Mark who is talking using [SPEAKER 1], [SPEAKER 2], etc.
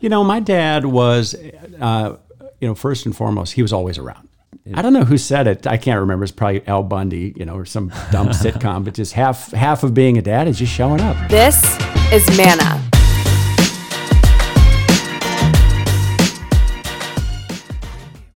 [SPEAKER 1] You know, my dad was, uh, you know, first and foremost, he was always around. I don't know who said it. I can't remember. It's probably Al Bundy, you know, or some dumb sitcom. But just half half of being a dad is just showing up.
[SPEAKER 2] This is Manna.